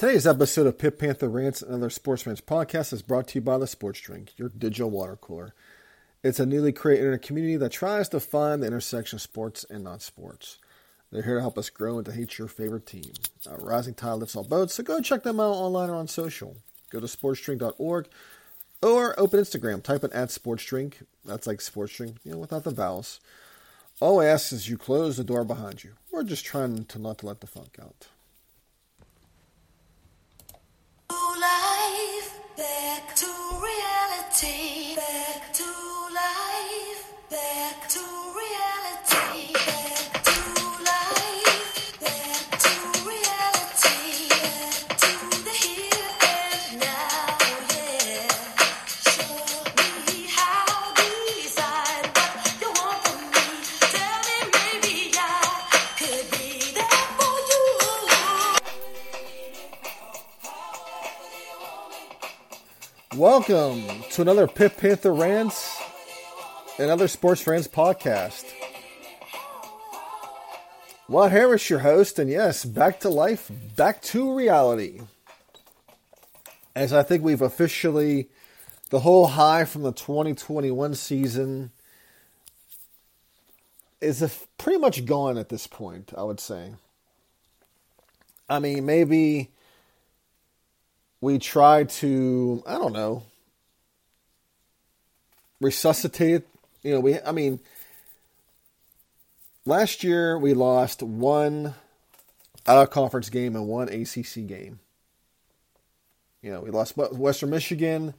Today's episode of Pitt Panther Rants and Other Sports Rants podcast is brought to you by the Sports Drink, your digital water cooler. It's a newly created internet community that tries to find the intersection of sports and non sports. They're here to help us grow and to hate your favorite team. Rising Tide lifts all boats, so go check them out online or on social. Go to sportsdrink.org or open Instagram. Type in at sportsdrink. That's like sports drink, you know, without the vowels. All I ask is you close the door behind you. We're just trying to not to let the funk out. Life, back to reality, Welcome to another Pitt Panther Rants another Sports Rants podcast. Watt Harris, your host, and yes, back to life, back to reality. As I think we've officially, the whole high from the 2021 season is pretty much gone at this point, I would say. I mean, maybe we try to I don't know resuscitate. You know, we I mean last year we lost one out of conference game and one ACC game. You know, we lost Western Michigan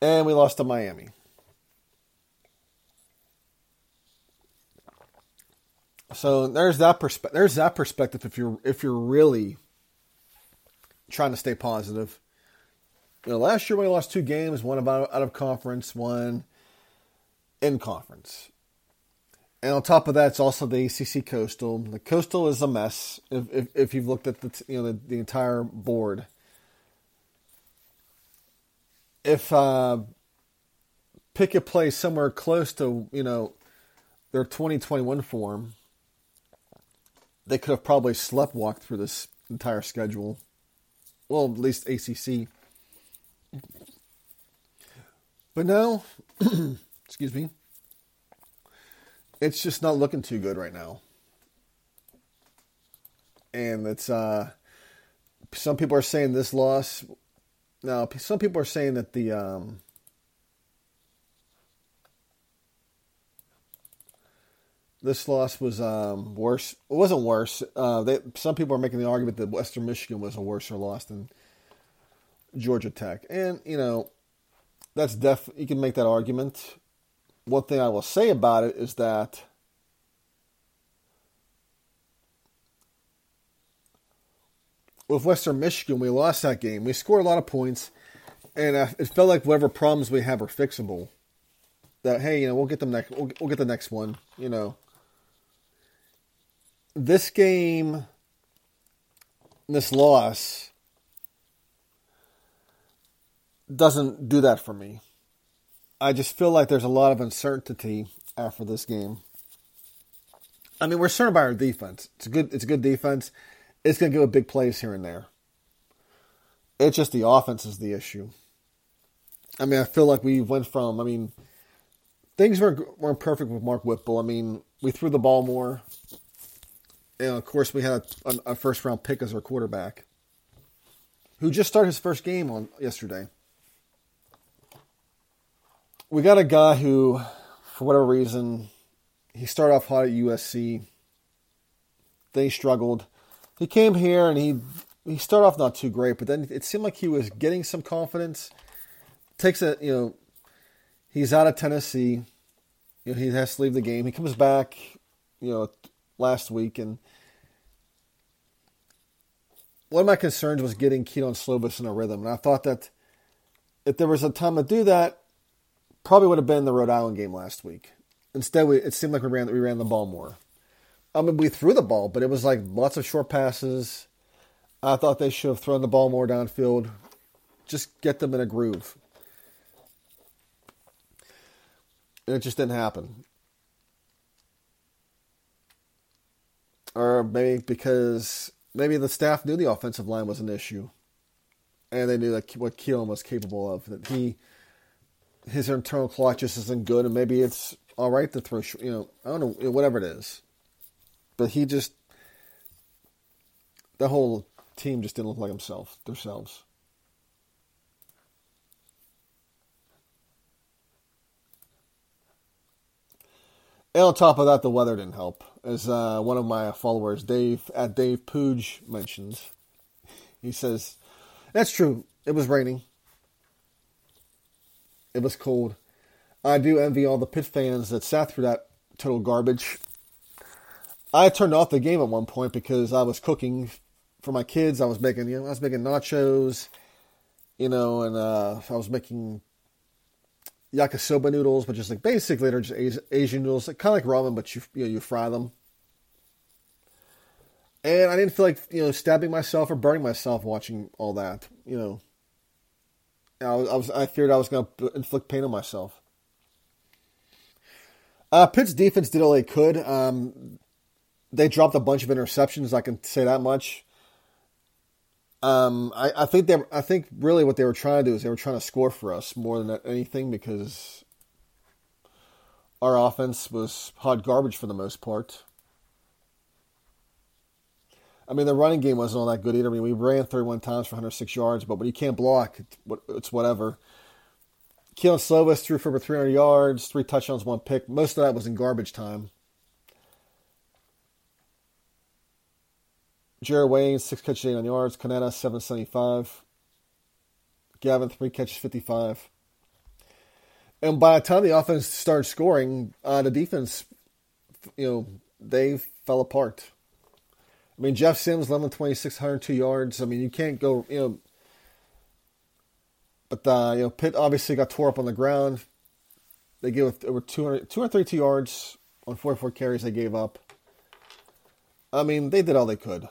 and we lost to Miami. So there's that perspe- there's that perspective if you're if you're really trying to stay positive. You know, last year we lost two games, one about out of conference, one in conference. And on top of that, it's also the ACC Coastal. The Coastal is a mess. If if, if you've looked at the you know the, the entire board, if uh, Pickett plays somewhere close to you know their 2021 form, they could have probably sleptwalked through this entire schedule well, at least ACC. But no, excuse me, it's just not looking too good right now. And it's, uh, some people are saying this loss. Now, some people are saying that the, um, this loss was um, worse. It wasn't worse. Uh, they, some people are making the argument that Western Michigan was a worse loss than Georgia Tech, and you know that's def. You can make that argument. One thing I will say about it is that with Western Michigan, we lost that game. We scored a lot of points, and it felt like whatever problems we have are fixable. That hey, you know, we'll get them next. We'll, we'll get the next one. You know this game, this loss, doesn't do that for me. I just feel like there's a lot of uncertainty after this game. I mean, we're certain by our defense. It's a good. It's a good defense. It's going to give a big plays here and there. It's just the offense is the issue. I mean, I feel like we went from. I mean, things weren't weren't perfect with Mark Whipple. I mean, we threw the ball more and of course, we had a, a, first round pick as our quarterback, who just started his first game on yesterday. We got a guy who, for whatever reason, he started off hot at USC. They struggled. He came here and he he started off not too great, but then it seemed like he was getting some confidence. Takes a you know, he's out of Tennessee. You know, he has to leave the game. He comes back, you know, last week, and one of my concerns was getting Kedon Slovis in a rhythm, and I thought that if there was a time to do that, probably would have been the Rhode Island game last week. Instead, we, it seemed like we ran we ran the ball more. I mean, we threw the ball, but it was like lots of short passes. I thought they should have thrown the ball more downfield. Just get them in a groove. And it just didn't happen. Or maybe because maybe the staff knew the offensive line was an issue. And they knew that what Kedon was capable of. That he, his internal clock just isn't good, and maybe it's all right to throw, you know, I don't know, whatever it is. But he just, the whole team just didn't look like himself, themselves. And on top of that, the weather didn't help. As uh, one of my followers, Dave at Dave Pooge mentions, he says, "That's true. It was raining. It was cold. I do envy all the pit fans that sat through that total garbage. I turned off the game at one point because I was cooking for my kids. I was making, you know, I was making nachos, you know, and uh, I was making yakisoba noodles, but just like basically they're just Asian noodles, like, kind of like ramen, but you you know you fry them. And I didn't feel like you know stabbing myself or burning myself watching all that. You know, I was I, was, I feared I was going to inflict pain on myself. Uh, Pitt's defense did all they could. Um, they dropped a bunch of interceptions. I can say that much. Um, I, I, think they, I think really what they were trying to do is they were trying to score for us more than anything because our offense was hot garbage for the most part. I mean, the running game wasn't all that good either. I mean, we ran 31 times for 106 yards, but when you can't block, it's whatever. Kedon Slovis threw for over 300 yards, three touchdowns, one pick. Most of that was in garbage time. Jared Wayne, six catches, 89 yards. Konata, 775. Gavin, three catches, 55. And by the time the offense started scoring, uh, the defense, you know, they fell apart. I mean, Jeff Sims, 11 26, 102 yards. I mean, you can't go, you know. But, uh, you know, Pitt obviously got tore up on the ground. They gave over 200, 232 yards on 44 carries they gave up. I mean, they did all they could.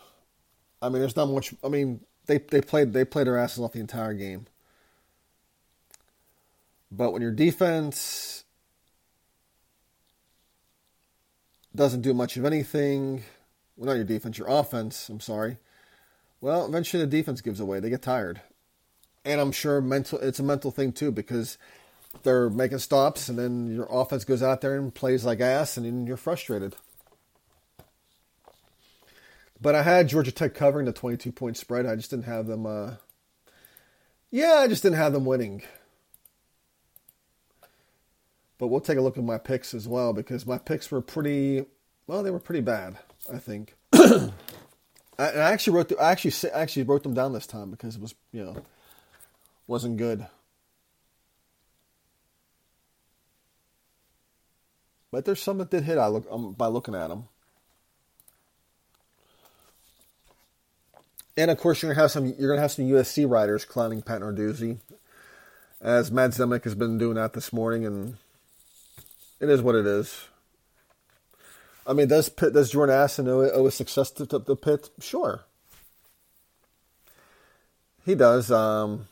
I mean, there's not much. I mean, they they played they played their asses off the entire game. But when your defense doesn't do much of anything, well, not your defense, your offense. I'm sorry. Well, eventually the defense gives away. They get tired, and I'm sure mental. It's a mental thing too because they're making stops, and then your offense goes out there and plays like ass, and then you're frustrated. But I had Georgia Tech covering the 22 point spread. I just didn't have them. Uh, yeah, I just didn't have them winning. But we'll take a look at my picks as well because my picks were pretty. Well, they were pretty bad. I think. I, I actually wrote. I actually actually wrote them down this time because it was you know wasn't good. But there's some that did hit. I look um, by looking at them. And of course, you're gonna have some. You're gonna have some USC riders clowning Pat Narduzzi, as Matt Zemek has been doing that this morning, and it is what it is. I mean, does Pitt, does Jordan Addison owe, owe a success to, to the Pitt? Sure, he does. Um,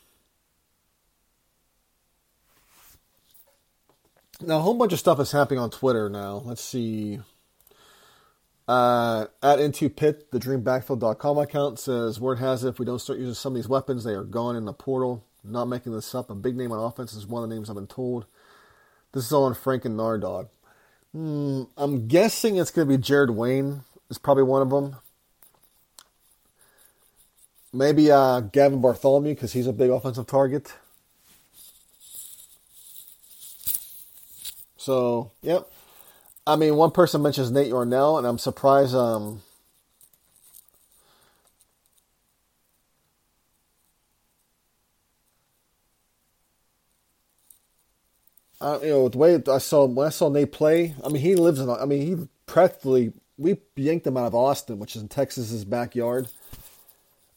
now, a whole bunch of stuff is happening on Twitter now. Let's see. Uh, at Into Pit, the dreambackfield.com account says, Word has it, if we don't start using some of these weapons, they are gone in the portal. Not making this up. A big name on offense is one of the names I've been told. This is all on Frank and Nardog. Hmm, I'm guessing it's going to be Jared Wayne. Is probably one of them. Maybe uh, Gavin Bartholomew because he's a big offensive target. So, yep. I mean, one person mentions Nate Yarnell, and I'm surprised. Um, uh, you know, the way I saw when I saw Nate play, I mean, he lives in. I mean, he practically we yanked him out of Austin, which is in Texas's backyard.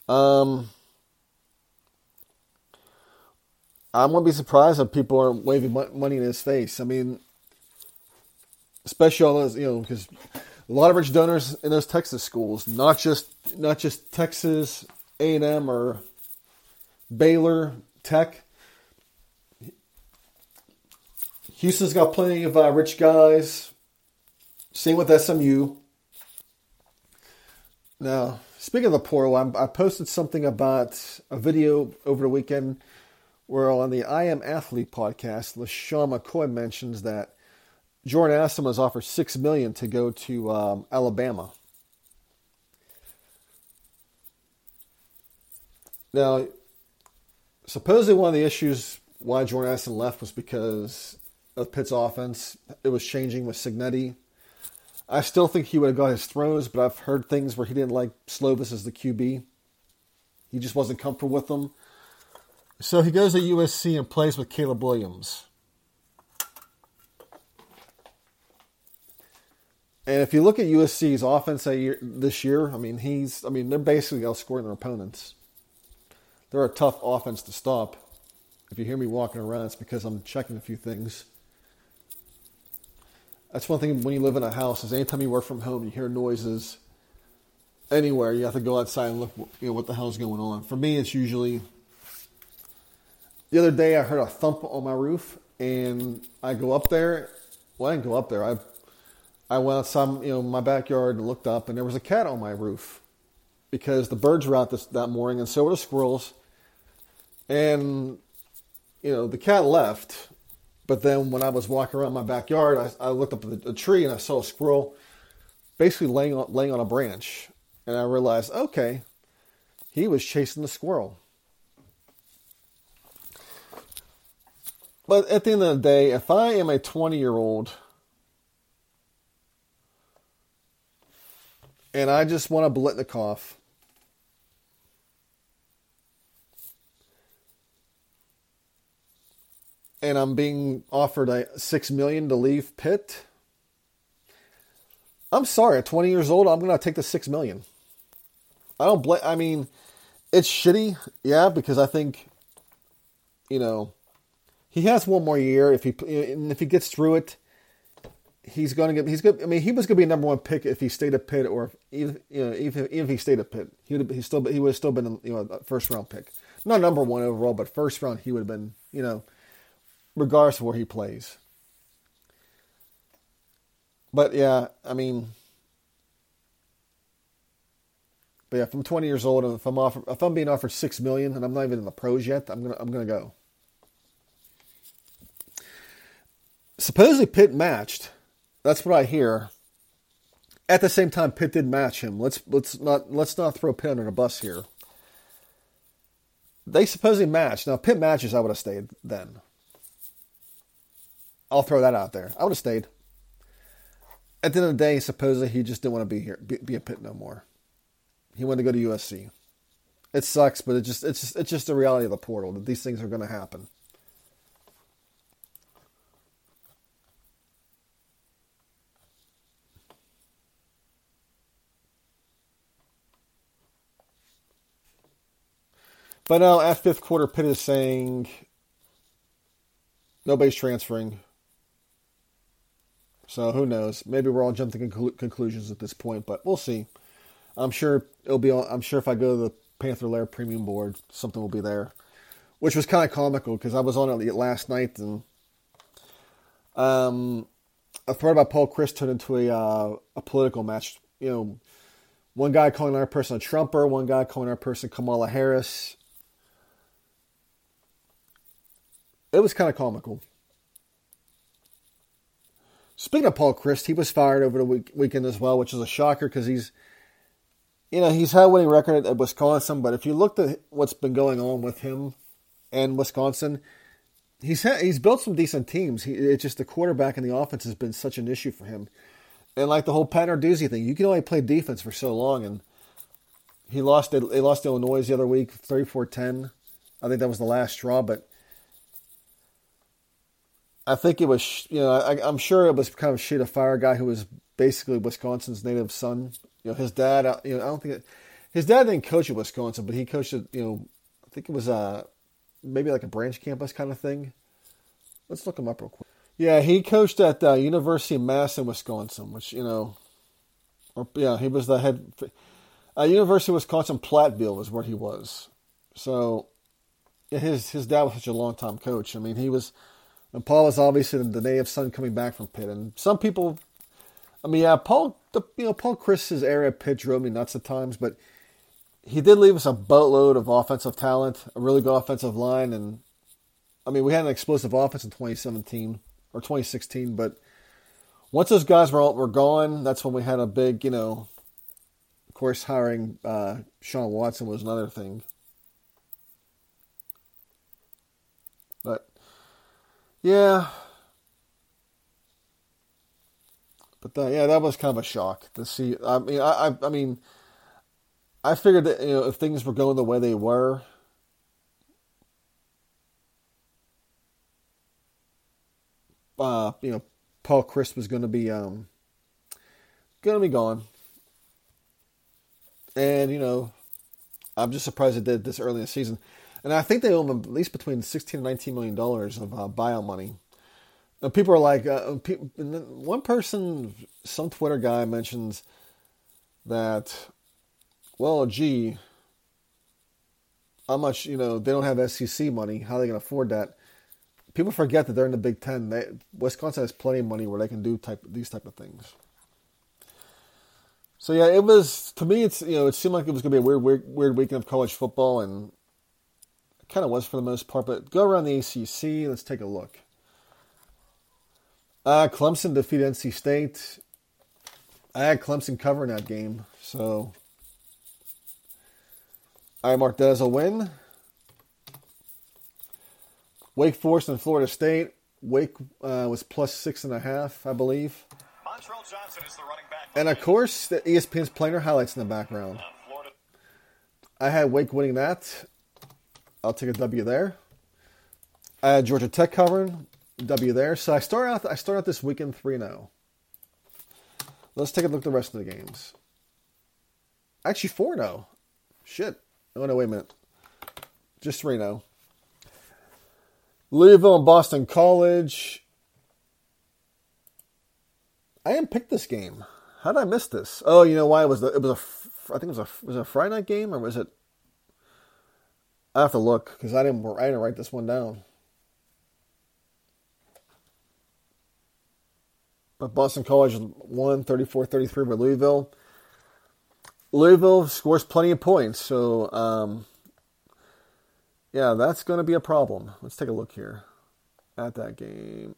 Um, I wouldn't be surprised if people aren't waving money in his face. I mean, especially all those, you know, because a lot of rich donors in those Texas schools, not just not just Texas A and M or Baylor Tech. Houston's got plenty of uh, rich guys. Same with SMU. Now, speaking of the portal, I'm, i posted something about a video over the weekend where on the I Am Athlete podcast, LeSean McCoy mentions that Jordan Addison was offered six million to go to um, Alabama. Now, supposedly one of the issues why Jordan Addison left was because of Pitt's offense. It was changing with Cignetti. I still think he would have got his throws, but I've heard things where he didn't like Slovis as the QB. He just wasn't comfortable with them. So he goes to USC and plays with Caleb Williams. And if you look at USC's offense this year, I mean, he's, I mean, they're basically outscoring their opponents. They're a tough offense to stop. If you hear me walking around, it's because I'm checking a few things. That's one thing when you live in a house is anytime you work from home, you hear noises anywhere, you have to go outside and look, you know, what the hell's going on. For me, it's usually the other day I heard a thump on my roof, and I go up there. Well, I didn't go up there. I I went some, you know, my backyard and looked up, and there was a cat on my roof because the birds were out this, that morning, and so were the squirrels. And you know, the cat left, but then when I was walking around my backyard, I, I looked up at the, the, tree and I saw a squirrel basically laying on, laying on a branch. And I realized, okay, he was chasing the squirrel. But at the end of the day, if I am a 20 year old and I just want a Biletnikoff and I'm being offered a six million to leave Pitt. I'm sorry, at 20 years old, I'm gonna take the six million. I don't blame. I mean, it's shitty, yeah, because I think, you know, he has one more year. If he and if he gets through it, he's gonna get. He's good. I mean, he was gonna be a number one pick if he stayed at Pitt, or even you know, even, even if he stayed at Pitt, he would he still he would have still been you know a first round pick, not number one overall, but first round he would have been you know regardless of where he plays. But yeah, I mean, but yeah, if I'm 20 years old and if I'm offered, if I'm being offered six million and I'm not even in the pros yet, I'm gonna I'm gonna go. Supposedly Pitt matched. That's what I hear. At the same time, Pitt did match him. Let's let's not let's not throw Pitt under a bus here. They supposedly matched. Now Pitt matches, I would have stayed then. I'll throw that out there. I would have stayed. At the end of the day, supposedly he just didn't want to be here, be, be a Pitt no more. He wanted to go to USC. It sucks, but it just it's just it's just the reality of the portal that these things are going to happen. But now at fifth quarter, Pitt is saying nobody's transferring. So who knows? Maybe we're all jumping to conclusions at this point, but we'll see. I'm sure it'll be. I'm sure if I go to the Panther Lair Premium Board, something will be there, which was kind of comical because I was on it last night and um, a thread about Paul Chryst turned into a uh, a political match. You know, one guy calling our person a Trumper, one guy calling our person Kamala Harris. It was kind of comical. Speaking of Paul Chryst, he was fired over the week, weekend as well, which is a shocker because he's, you know, he's had a winning record at Wisconsin. But if you looked at what's been going on with him and Wisconsin, he's had, he's built some decent teams. He, it's just the quarterback and the offense has been such an issue for him. And like the whole Pat Narduzzi thing, you can only play defense for so long. And he lost. They lost Illinois the other week, 34-10. I think that was the last straw. But I think it was, you know, I, am sure it was kind of shit to fire guy who was basically Wisconsin's native son. You know, his dad. uh, You know, I don't think it, his dad didn't coach at Wisconsin, but he coached at you know, I think it was uh maybe like a branch campus kind of thing. Let's look him up real quick. Yeah, he coached at uh, University of Mass in Wisconsin, which you know, or yeah, he was the head. Uh, University of Wisconsin Platteville was where he was. So his his dad was such a long time coach. I mean, he was, and Paul was obviously the native son coming back from Pitt. And some people, I mean, yeah, Paul, the, you know, Paul Chryst's area at Pitt drove me nuts at times, but he did leave us a boatload of offensive talent, a really good offensive line, and I mean, we had an explosive offense in 2017 or 2016, but once those guys were all, were gone, that's when we had a big, you know, of course, hiring uh, Shawn Watson was another thing. But yeah, but that, yeah, that was kind of a shock to see. I mean, I, I, I mean, I figured that you know if things were going the way they were, uh, you know, Paul Chryst was going to be um, going to be gone, and you know, I'm just surprised they did this early in the season, and I think they owe him at least between 16 and 19 million dollars of uh, money. And people are like, uh, pe- one person, some Twitter guy mentions that, well, gee, how much you know they don't have SEC money? How are they going to afford that? People forget that they're in the Big Ten. They, Wisconsin has plenty of money where they can do type these type of things. So yeah, it was to me. It's you know it seemed like it was going to be a weird, weird, weird weekend of college football, and kind of was for the most part. But go around the ACC. Let's take a look. Uh, Clemson defeated NC State. I had Clemson covering that game, so I marked that as a win. Wake Forest and Florida State. Wake uh, was plus six and a half, I believe. Montrell Johnson is the running back. And of course, the ESPN's their highlights in the background. Uh, I had Wake winning that. I'll take a W there. I had Georgia Tech covering W there. So I start out. I start out this weekend three zero. Oh. Let's take a look at the rest of the games. Actually, four zero. Oh. Shit. Oh no, wait a minute. Just three zero. Oh. Louisville and Boston College. I didn't pick this game. How did I miss this? Oh, you know why it was the, it was a I think it was a was it a Friday night game or was it? I have to look because I didn't I didn't write this one down. But Boston College won 34-33 by Louisville. Louisville scores plenty of points, so um, yeah, that's going to be a problem. Let's take a look here at that game.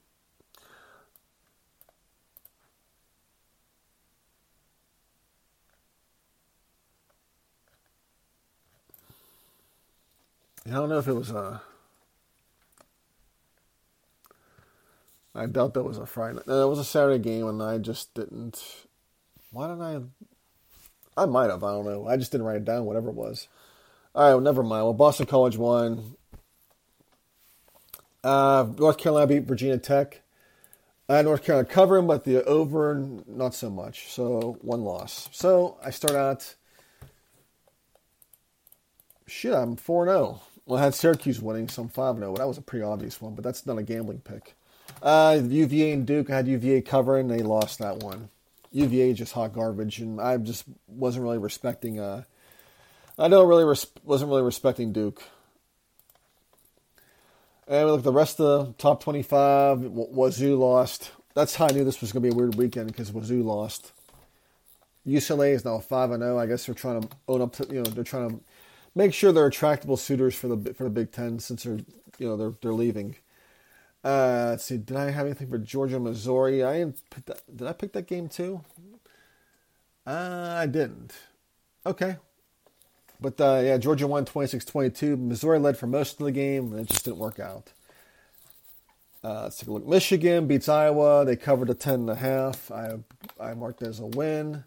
I don't know if it was a. I doubt that was a Friday. No, was a Saturday game, and I just didn't. Why didn't I? I might have. I don't know. I just didn't write it down. Whatever it was. All right. Well, never mind. Well, Boston College won. Uh, North Carolina beat Virginia Tech. I had North Carolina covering, but the over not so much. So one loss. So I start out. Shit, I'm four zero. Well, I had Syracuse winning, so I'm five zero. That was a pretty obvious one, but that's not a gambling pick. Uh, UVA and Duke. I had UVA covering. They lost that one. UVA is just hot garbage, and I just wasn't really respecting. Uh, I don't really res- wasn't really respecting Duke. And we look at the rest of the top 25. W- Wazoo lost. That's how I knew this was going to be a weird weekend because Wazoo lost. UCLA is now 5 and 0. I guess they're trying to own up to, you know, they're trying to make sure they're attractable suitors for the for the Big 10 since they're, you know, they're they're leaving. Uh, let's see. Did I have anything for Georgia, Missouri? I didn't that, did I pick that game too? Uh, I didn't. Okay. But uh, yeah, Georgia won 26-22. Missouri led for most of the game, and it just didn't work out. Uh, let's take a look. Michigan beats Iowa. They covered a 10 and a half. I I marked as a win.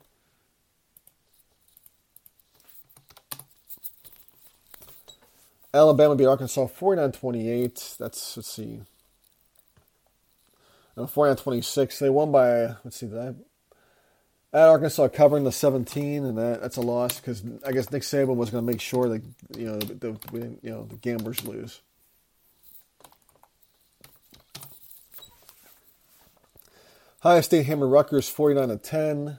Alabama beat Arkansas 49-28. That's let's see. Uh, 49-26. They won by let's see. I At Arkansas covering the 17, and that, that's a loss because I guess Nick Saban was going to make sure that you know the, the you know the gamblers lose. Ohio State hammer Rutgers 49 to 10.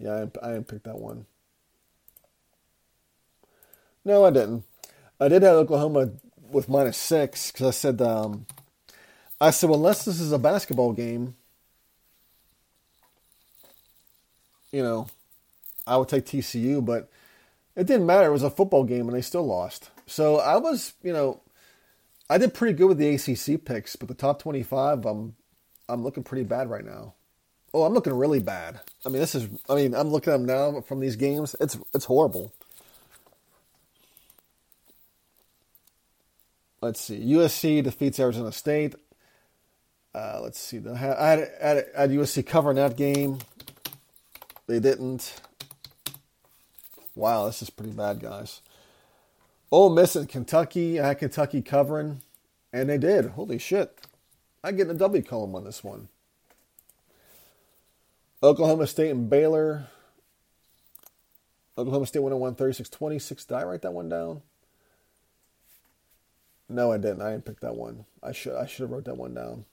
Yeah, I, I didn't pick that one. No, I didn't. I did have Oklahoma with minus six because I said, um, I said, well, unless this is a basketball game, you know, I would take TCU, but it didn't matter. It was a football game and they still lost. So I was, you know, I did pretty good with the ACC picks, but the top 25, I'm, I'm looking pretty bad right now. Oh, I'm looking really bad. I mean, this is, I mean, I'm looking at them now from these games. It's, it's horrible. Let's see. USC defeats Arizona State. Uh, let's see. I had, I had, I had, USC covering that game. They didn't. Wow, this is pretty bad, guys. Ole Miss and Kentucky. I had Kentucky covering, and they did. Holy shit. I get in a W column on this one. Oklahoma State and Baylor. Oklahoma State went on 136 26. Did I write that one down? No, I didn't. I didn't pick that one. I should I should have wrote that one down.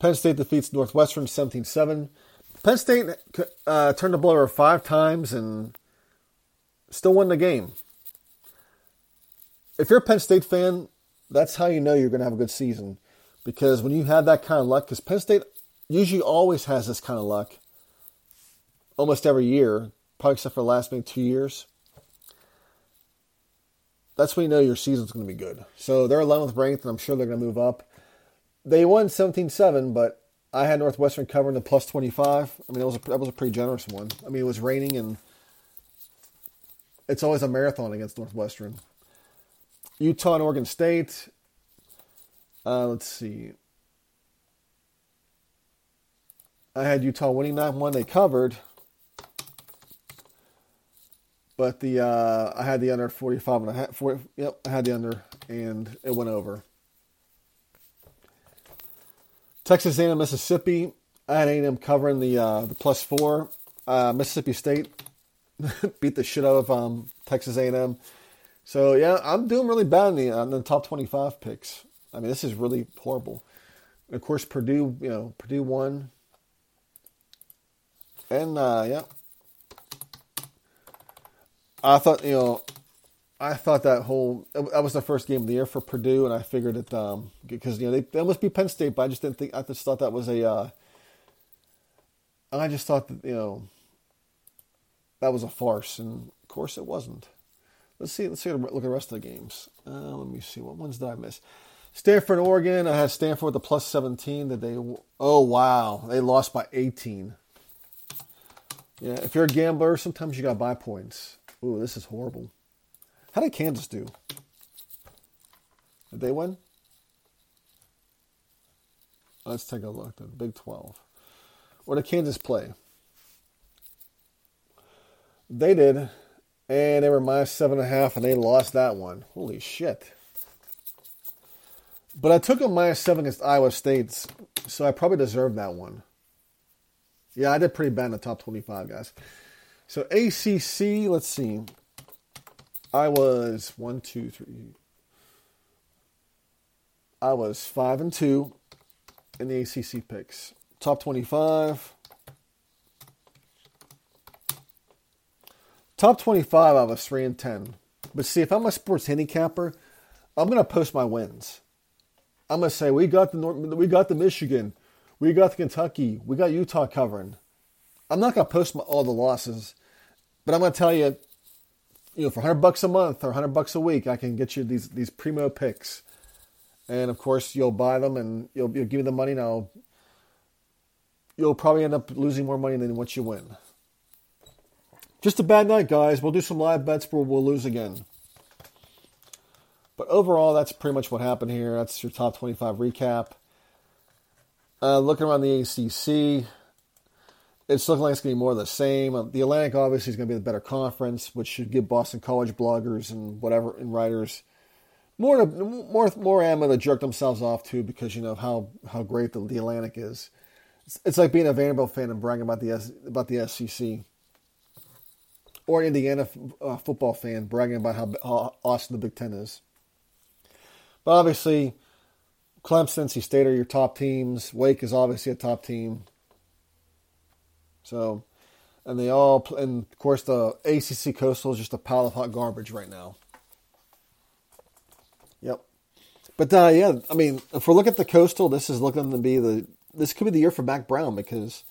Penn State defeats Northwestern 17-7. Penn State uh, turned the ball over five times and still won the game. If you're a Penn State fan, that's how you know you're going to have a good season. Because when you have that kind of luck, because Penn State usually always has this kind of luck almost every year, probably except for the last maybe two years that's when you know your season's going to be good. So they're 11th ranked, and I'm sure they're going to move up. They won 17-7, but I had Northwestern covering the plus 25. I mean, that was a, that was a pretty generous one. I mean, it was raining, and it's always a marathon against Northwestern. Utah and Oregon State. Uh, let's see. I had Utah winning that one. They covered. But the uh, I had the under 45 and a half. 40, yep, I had the under, and it went over. Texas A&M, Mississippi. I had A&M covering the uh, the plus four. Uh, Mississippi State beat the shit out of um, Texas A&M. So yeah, I'm doing really bad in the, uh, in the top 25 picks. I mean, this is really horrible. And of course, Purdue. You know, Purdue won. And uh, yeah, I thought, you know, I thought that whole that was the first game of the year for Purdue, and I figured it um, because you know they, they must be Penn State, but I just didn't think I just thought that was a. Uh, I just thought that you know that was a farce, and of course it wasn't. Let's see. Let's see. Look at the rest of the games. Uh, let me see. What ones did I miss? Stanford, Oregon. I had Stanford with the plus seventeen. That they. Oh wow, they lost by eighteen. Yeah, if you're a gambler, sometimes you got buy points. Ooh, this is horrible. How did Kansas do? Did they win? Let's take a look the Big 12. What did Kansas play? They did, and they were minus seven and a half, and they lost that one. Holy shit. But I took a minus seven against Iowa State, so I probably deserved that one. Yeah, I did pretty bad in the top 25, guys. So ACC, let's see. I was one, two, three. I was five and two in the ACC picks. Top 25. Top 25, I was three and ten. But see, if I'm a sports handicapper, I'm gonna post my wins. I'm gonna say we got the North, we got the Michigan, we got the Kentucky, we got Utah covering. I'm not gonna post my, all the losses, but I'm gonna tell you, you know, for 100 bucks a month or 100 bucks a week, I can get you these these primo picks, and of course you'll buy them and you'll, you'll give me the money. Now you'll probably end up losing more money than what you win. Just a bad night, guys. We'll do some live bets, but we'll lose again. But overall, that's pretty much what happened here. That's your top 25 recap. Uh, looking around the ACC, it's looking like it's going to be more of the same. The Atlantic obviously is going to be the better conference, which should give Boston College bloggers and whatever and writers more to, more more ammo to jerk themselves off to because you know how how great the, the Atlantic is. It's, it's like being a Vanderbilt fan and bragging about the about the SEC, or Indiana uh, football fan bragging about how, how awesome the Big Ten is. But obviously, Clemson, NC State are your top teams. Wake is obviously a top team. So, and they all, and of course, the ACC Coastal is just a pile of hot garbage right now. Yep. But uh, yeah, I mean, if we look at the Coastal, this is looking to be the this could be the year for Mack Brown because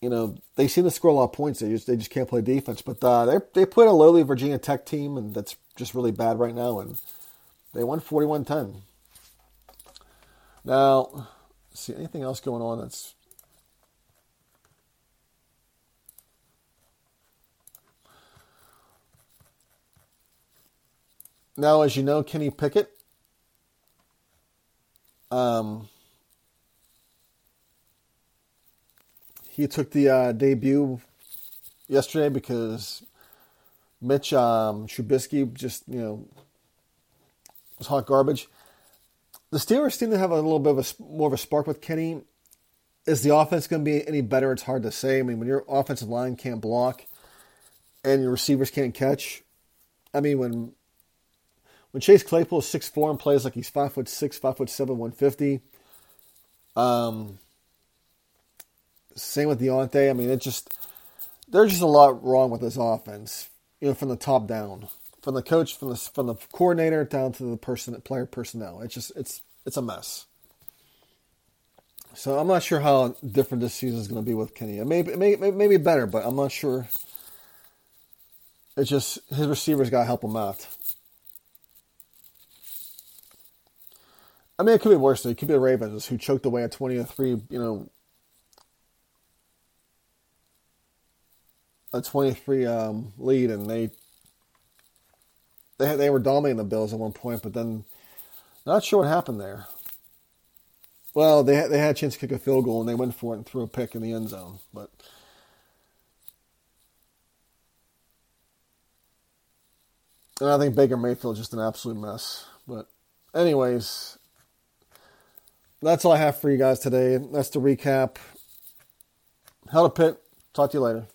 you know they seem to score a lot of points. They just they just can't play defense. But uh, they they played a lowly Virginia Tech team, and that's just really bad right now. And they won 41-10. Now, see anything else going on that's Now, as you know, Kenny Pickett, um, he took the uh, debut yesterday because Mitch um, Trubisky just, you know, was hot garbage. The Steelers seem to have a little bit of a more of a spark with Kenny. Is the offense going to be any better? It's hard to say. I mean, when your offensive line can't block and your receivers can't catch, I mean, when when Chase Claypool is six four and plays like he's five foot six, five foot seven, one fifty. Um, same with Diontae. I mean, it just there's just a lot wrong with this offense. You know, from the top down, from the coach, from the from the coordinator down to the person, player personnel. It's just it's it's a mess. So I'm not sure how different this season is going to be with Kenny. It may, may, may be better, but I'm not sure. It's just his receivers got to help him out. I mean, it could be worse. It could be the Ravens who choked away a twenty to three. You know, a twenty three um, lead, and they they they were dominating the Bills at one point, but then not sure what happened there. Well, they had, they had a chance to kick a field goal, and they went for it and threw a pick in the end zone, but. And I think Baker Mayfield's just an absolute mess. But, anyways, that's all I have for you guys today. That's the recap. Hell to Pitt. Talk to you later.